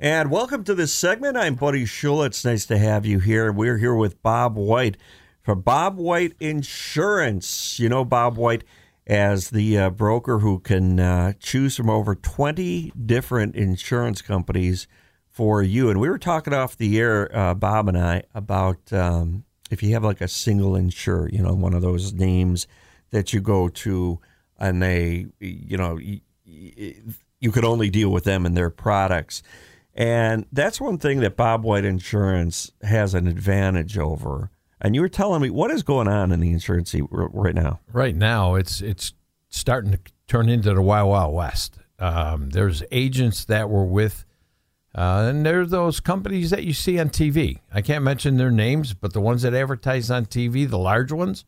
And welcome to this segment. I'm Buddy Shula. It's nice to have you here. We're here with Bob White from Bob White Insurance. You know Bob White as the uh, broker who can uh, choose from over 20 different insurance companies for you. And we were talking off the air, uh, Bob and I, about um, if you have like a single insurer, you know, one of those names that you go to and they, you know, you could only deal with them and their products. And that's one thing that Bob White Insurance has an advantage over. And you were telling me what is going on in the insurance right now. Right now, it's it's starting to turn into the Wild Wild West. Um, there's agents that were with, uh, and there's those companies that you see on TV. I can't mention their names, but the ones that advertise on TV, the large ones,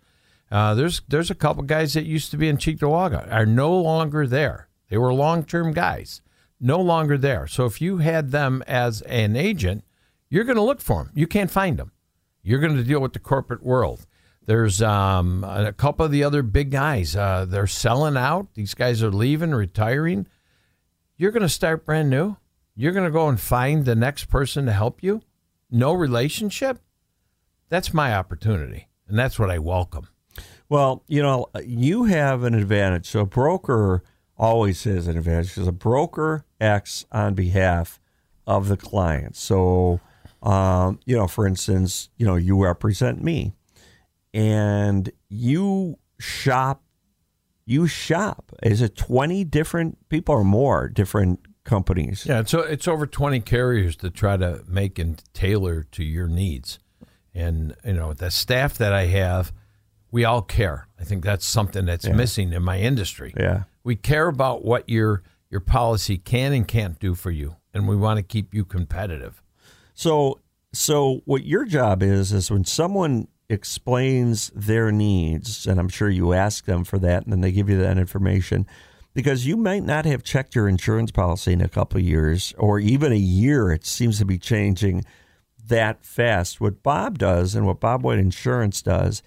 uh, there's there's a couple guys that used to be in Cheektowaga are no longer there. They were long term guys, no longer there. So if you had them as an agent, you're going to look for them. You can't find them. You're going to deal with the corporate world. There's um, a couple of the other big guys. Uh, they're selling out. These guys are leaving, retiring. You're going to start brand new. You're going to go and find the next person to help you. No relationship. That's my opportunity, and that's what I welcome. Well, you know, you have an advantage. So a broker always has an advantage because a broker acts on behalf of the client. So, um, you know, for instance, you know, you represent me, and you shop. You shop. Is it twenty different people or more different companies? Yeah, so it's over twenty carriers to try to make and tailor to your needs, and you know the staff that I have we all care. I think that's something that's yeah. missing in my industry. Yeah. We care about what your your policy can and can't do for you, and we want to keep you competitive. So so what your job is is when someone explains their needs, and I'm sure you ask them for that, and then they give you that information, because you might not have checked your insurance policy in a couple of years or even a year. It seems to be changing that fast. What Bob does and what Bob White Insurance does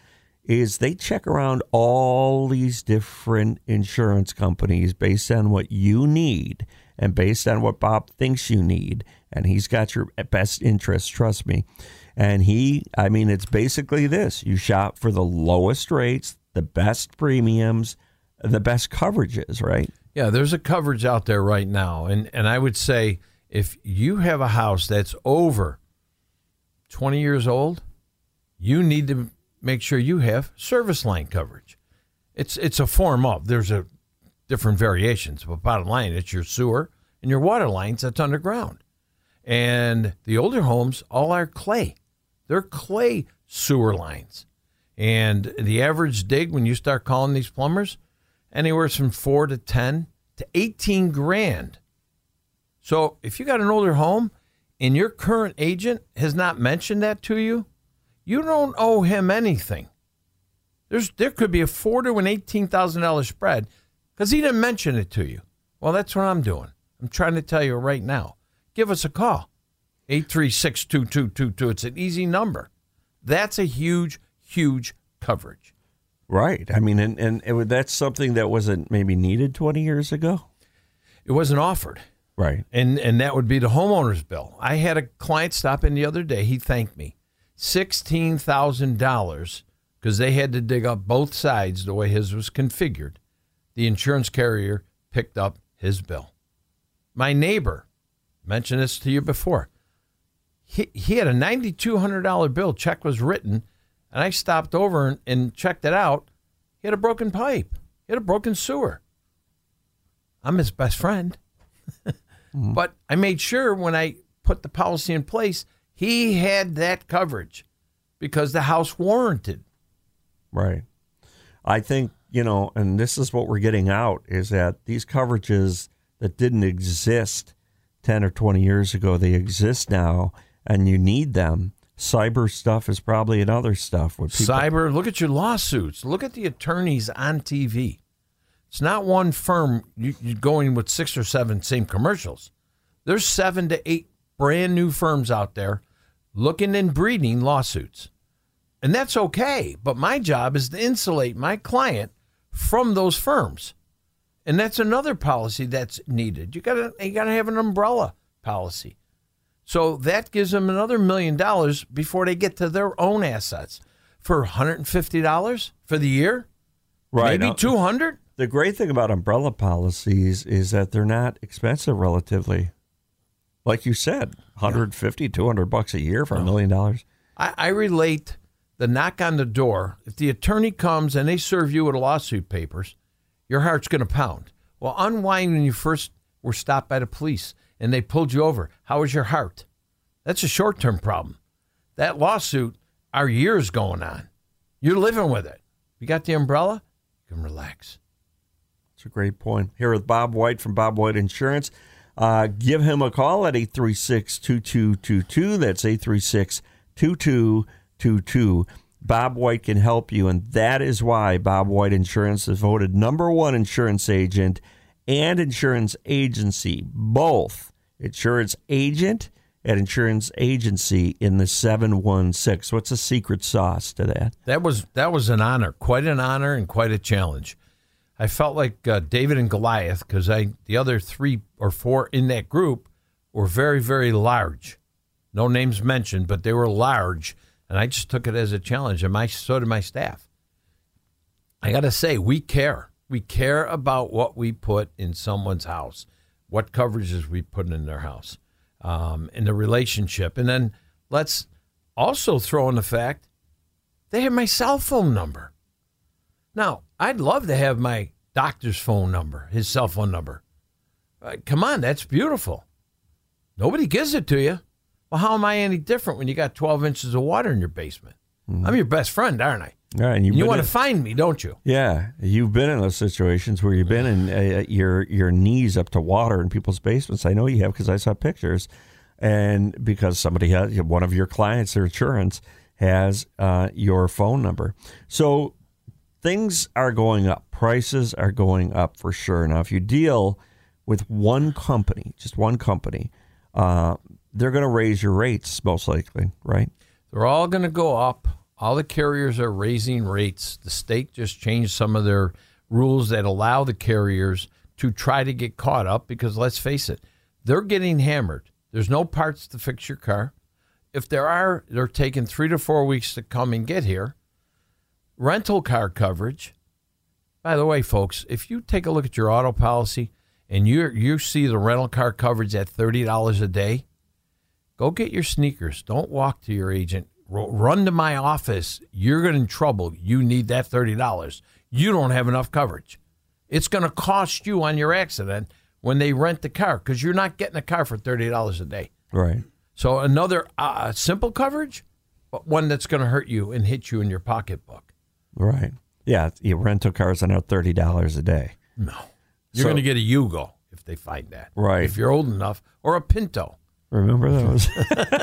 is they check around all these different insurance companies based on what you need and based on what Bob thinks you need. And he's got your best interest, trust me. And he, I mean, it's basically this you shop for the lowest rates, the best premiums, the best coverages, right? Yeah, there's a coverage out there right now. And, and I would say if you have a house that's over 20 years old, you need to make sure you have service line coverage. It's it's a form of there's a different variations, but bottom line, it's your sewer and your water lines that's underground. And the older homes all are clay. They're clay sewer lines. And the average dig when you start calling these plumbers, anywhere from four to ten to eighteen grand. So if you got an older home and your current agent has not mentioned that to you, you don't owe him anything. There's there could be a four to an eighteen thousand dollar spread because he didn't mention it to you. Well, that's what I'm doing. I'm trying to tell you right now. Give us a call. 836-2222. It's an easy number. That's a huge, huge coverage. Right. I mean, and, and it, that's something that wasn't maybe needed 20 years ago. It wasn't offered. Right. And and that would be the homeowner's bill. I had a client stop in the other day. He thanked me. $16,000 because they had to dig up both sides the way his was configured. The insurance carrier picked up his bill. My neighbor mentioned this to you before. He, he had a $9,200 bill. Check was written, and I stopped over and, and checked it out. He had a broken pipe, he had a broken sewer. I'm his best friend. Mm-hmm. But I made sure when I put the policy in place, he had that coverage because the house warranted. Right. I think, you know, and this is what we're getting out is that these coverages that didn't exist 10 or 20 years ago, they exist now and you need them. Cyber stuff is probably another stuff. With people, Cyber, look at your lawsuits. Look at the attorneys on TV. It's not one firm you, you're going with six or seven same commercials. There's seven to eight brand new firms out there looking and breeding lawsuits. And that's okay. But my job is to insulate my client from those firms. And that's another policy that's needed. You gotta you gotta have an umbrella policy. So that gives them another million dollars before they get to their own assets. For $150 for the year? right? Maybe uh, now, 200? the great thing about umbrella policies is that they're not expensive relatively. Like you said, 150, 200 bucks a year for a million dollars. I, I relate the knock on the door. If the attorney comes and they serve you with lawsuit papers, your heart's going to pound. Well, unwind when you first were stopped by the police and they pulled you over. How was your heart? That's a short term problem. That lawsuit are years going on. You're living with it. You got the umbrella, you can relax. It's a great point. Here with Bob White from Bob White Insurance. Uh, give him a call at 836 2222. That's 836 2222. Bob White can help you, and that is why Bob White Insurance is voted number one insurance agent and insurance agency, both insurance agent and insurance agency in the 716. What's the secret sauce to that? That was that was an honor, quite an honor, and quite a challenge. I felt like uh, David and Goliath because I the other three or four in that group were very very large. No names mentioned, but they were large, and I just took it as a challenge. And my so did my staff. I got to say, we care. We care about what we put in someone's house, what coverages we put in their house, um, in the relationship, and then let's also throw in the fact they have my cell phone number. Now, I'd love to have my doctor's phone number, his cell phone number. Uh, come on, that's beautiful. Nobody gives it to you. Well, how am I any different when you got 12 inches of water in your basement? I'm your best friend, aren't I? All right, and You want in- to find me, don't you? Yeah, you've been in those situations where you've been in uh, your your knees up to water in people's basements. I know you have because I saw pictures, and because somebody has one of your clients, their insurance has uh, your phone number. So things are going up. Prices are going up for sure. Now, if you deal with one company, just one company, uh, they're going to raise your rates most likely, right? They're all going to go up. All the carriers are raising rates. The state just changed some of their rules that allow the carriers to try to get caught up because let's face it, they're getting hammered. There's no parts to fix your car. If there are, they're taking three to four weeks to come and get here. Rental car coverage. By the way, folks, if you take a look at your auto policy and you you see the rental car coverage at thirty dollars a day, go get your sneakers. Don't walk to your agent. Run to my office. You're going in trouble. You need that $30. You don't have enough coverage. It's going to cost you on your accident when they rent the car because you're not getting a car for $30 a day. Right. So, another uh, simple coverage, but one that's going to hurt you and hit you in your pocketbook. Right. Yeah. Rental cars are now thirty dollars a day. No, you're So- going to get a Yugo if they find that. Right. If you're old enough, or a Pinto. Remember those?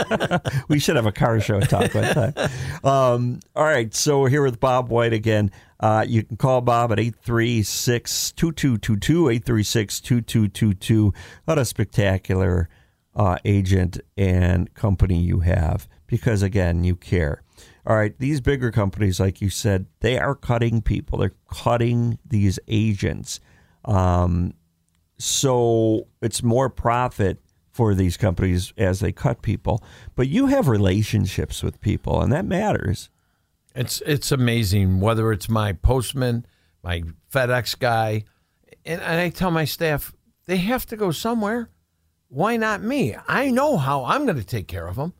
we should have a car show talk like that. Um, all right, so we're here with Bob White again. Uh, you can call Bob at 836 2222, 836 2222. What a spectacular uh, agent and company you have because, again, you care. All right, these bigger companies, like you said, they are cutting people, they're cutting these agents. Um, so it's more profit for these companies as they cut people. But you have relationships with people, and that matters. It's it's amazing whether it's my postman, my FedEx guy, and, and I tell my staff they have to go somewhere. Why not me? I know how I'm going to take care of them.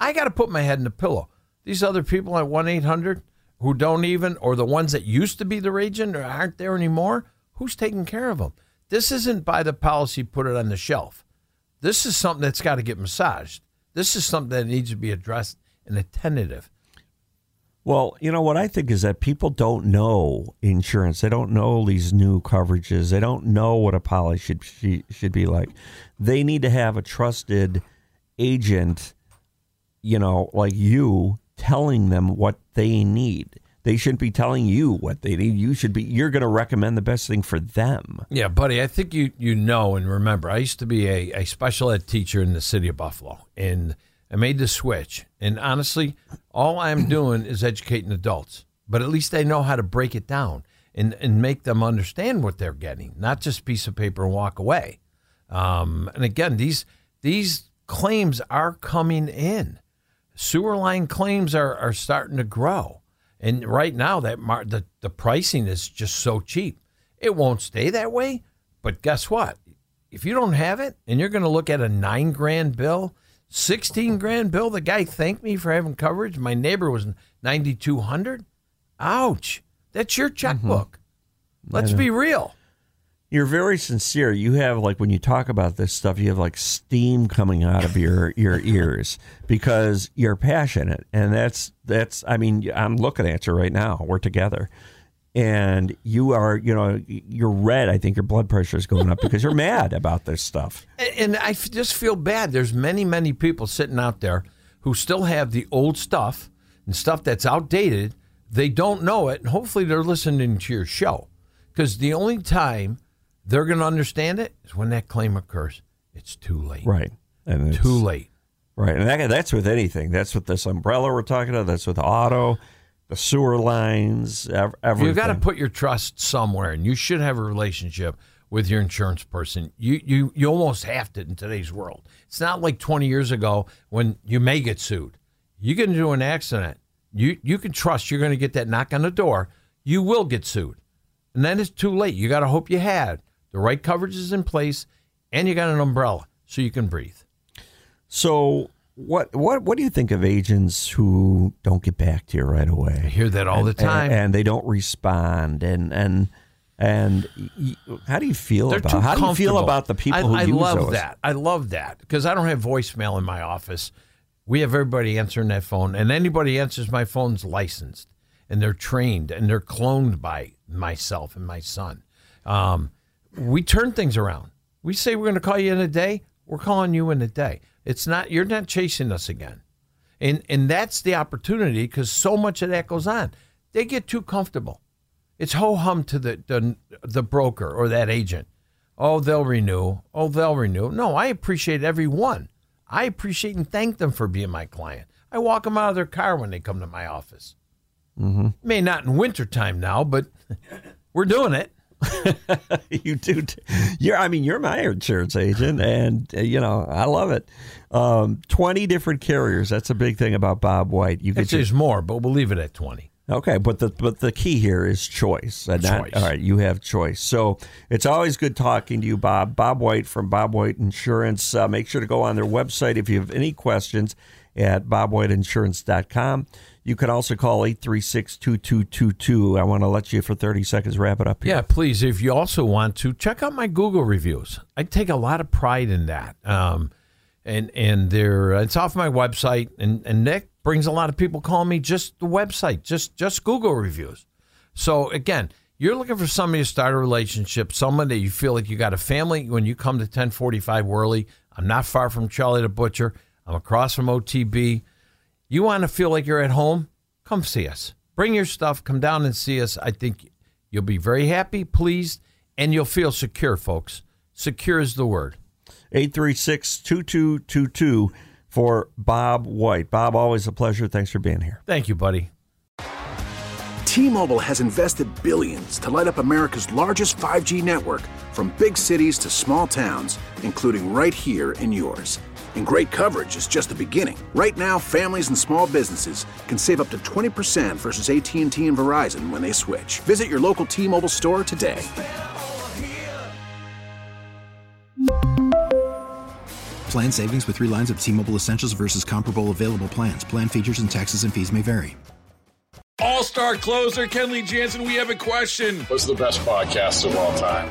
I got to put my head in the pillow. These other people at 1 800 who don't even, or the ones that used to be their agent or aren't there anymore, who's taking care of them? This isn't by the policy, put it on the shelf. This is something that's got to get massaged. This is something that needs to be addressed and attentive. Well, you know what I think is that people don't know insurance. They don't know these new coverages. They don't know what a policy should, should be like. They need to have a trusted agent, you know, like you telling them what they need. They shouldn't be telling you what they need. You should be you're going to recommend the best thing for them. Yeah, buddy, I think you you know and remember. I used to be a, a special ed teacher in the city of Buffalo, and I made the switch. And honestly, all I'm doing is educating adults, but at least I know how to break it down and and make them understand what they're getting, not just piece of paper and walk away. Um, and again, these these claims are coming in. Sewer line claims are are starting to grow. And right now, that mar- the the pricing is just so cheap. It won't stay that way. But guess what? If you don't have it, and you're going to look at a nine grand bill, sixteen grand bill, the guy thanked me for having coverage. My neighbor was ninety two hundred. Ouch! That's your checkbook. Mm-hmm. Let's be real. You're very sincere. You have like when you talk about this stuff, you have like steam coming out of your your ears because you're passionate, and that's that's. I mean, I'm looking at you right now. We're together, and you are. You know, you're red. I think your blood pressure is going up because you're mad about this stuff. And I f- just feel bad. There's many, many people sitting out there who still have the old stuff and stuff that's outdated. They don't know it, and hopefully they're listening to your show because the only time they're going to understand it is when that claim occurs. It's too late. Right, and it's, Too late. Right, and that, that's with anything. That's with this umbrella we're talking about. That's with auto, the sewer lines, everything. You've got to put your trust somewhere, and you should have a relationship with your insurance person. You you you almost have to in today's world. It's not like 20 years ago when you may get sued. You get into an accident, you you can trust you're going to get that knock on the door. You will get sued, and then it's too late. You got to hope you had the right coverage is in place, and you got an umbrella so you can breathe. So what what what do you think of agents who don't get back to you right away? I hear that all the time. and, they don't respond, and and and how do you feel They're about how do you feel about the people I, who I use love those? that. I love that because I don't have voicemail in my office. We have everybody answering that phone, and anybody answers my phone's licensed, and they're trained, and they're cloned by myself and my son. Um, we turn things around. We say we're going to call you in a day. We're calling you in a day. It's not you're not chasing us again, and and that's the opportunity because so much of that goes on. They get too comfortable. It's ho hum to the, the the broker or that agent. Oh, they'll renew. Oh, they'll renew. No, I appreciate every one. I appreciate and thank them for being my client. I walk them out of their car when they come to my office. Mm-hmm. May not in wintertime now, but we're doing it. you do. t- You're. I mean, you're my insurance agent, and uh, you know I love it. Um, Twenty different carriers. That's a big thing about Bob White. You get Actually, your, more, but we'll leave it at 20. Okay, but the but the key here is choice. And not- Choice. all right, you have choice. So it's always good talking to you, Bob. Bob White from Bob White Insurance. Uh, make sure to go on their website if you have any questions at bobwhiteinsurance.com. You can also call 836-2222. I want to let you for 30 seconds wrap it up here. Yeah, please. If you also want to check out my Google reviews, I take a lot of pride in that. Um, and and they're it's off my website, and and Nick brings a lot of people calling me just the website, just just Google reviews. So again, you're looking for somebody to start a relationship, someone that you feel like you got a family when you come to 1045 Wehrle. I'm not far from Charlie the Butcher. I'm across from OTB. You want to feel like you're at home? Come see us. Bring your stuff. Come down and see us. I think you'll be very happy, pleased, and you'll feel secure, folks. Secure is the word. 836-2222 for Bob White. Bob, always a pleasure. Thanks for being here. Thank you, buddy. T-Mobile has invested billions to light up America's largest 5G network from big cities to small towns, including right here in yours. And great coverage is just the beginning. Right now, families and small businesses can save up to 20% versus AT&T and Verizon when they switch. Visit your local T-Mobile store today. Plan savings with three lines of T Mobile Essentials versus comparable available plans. Plan features and taxes and fees may vary. All star closer, Kenley Jansen, we have a question. What's the best podcast of all time?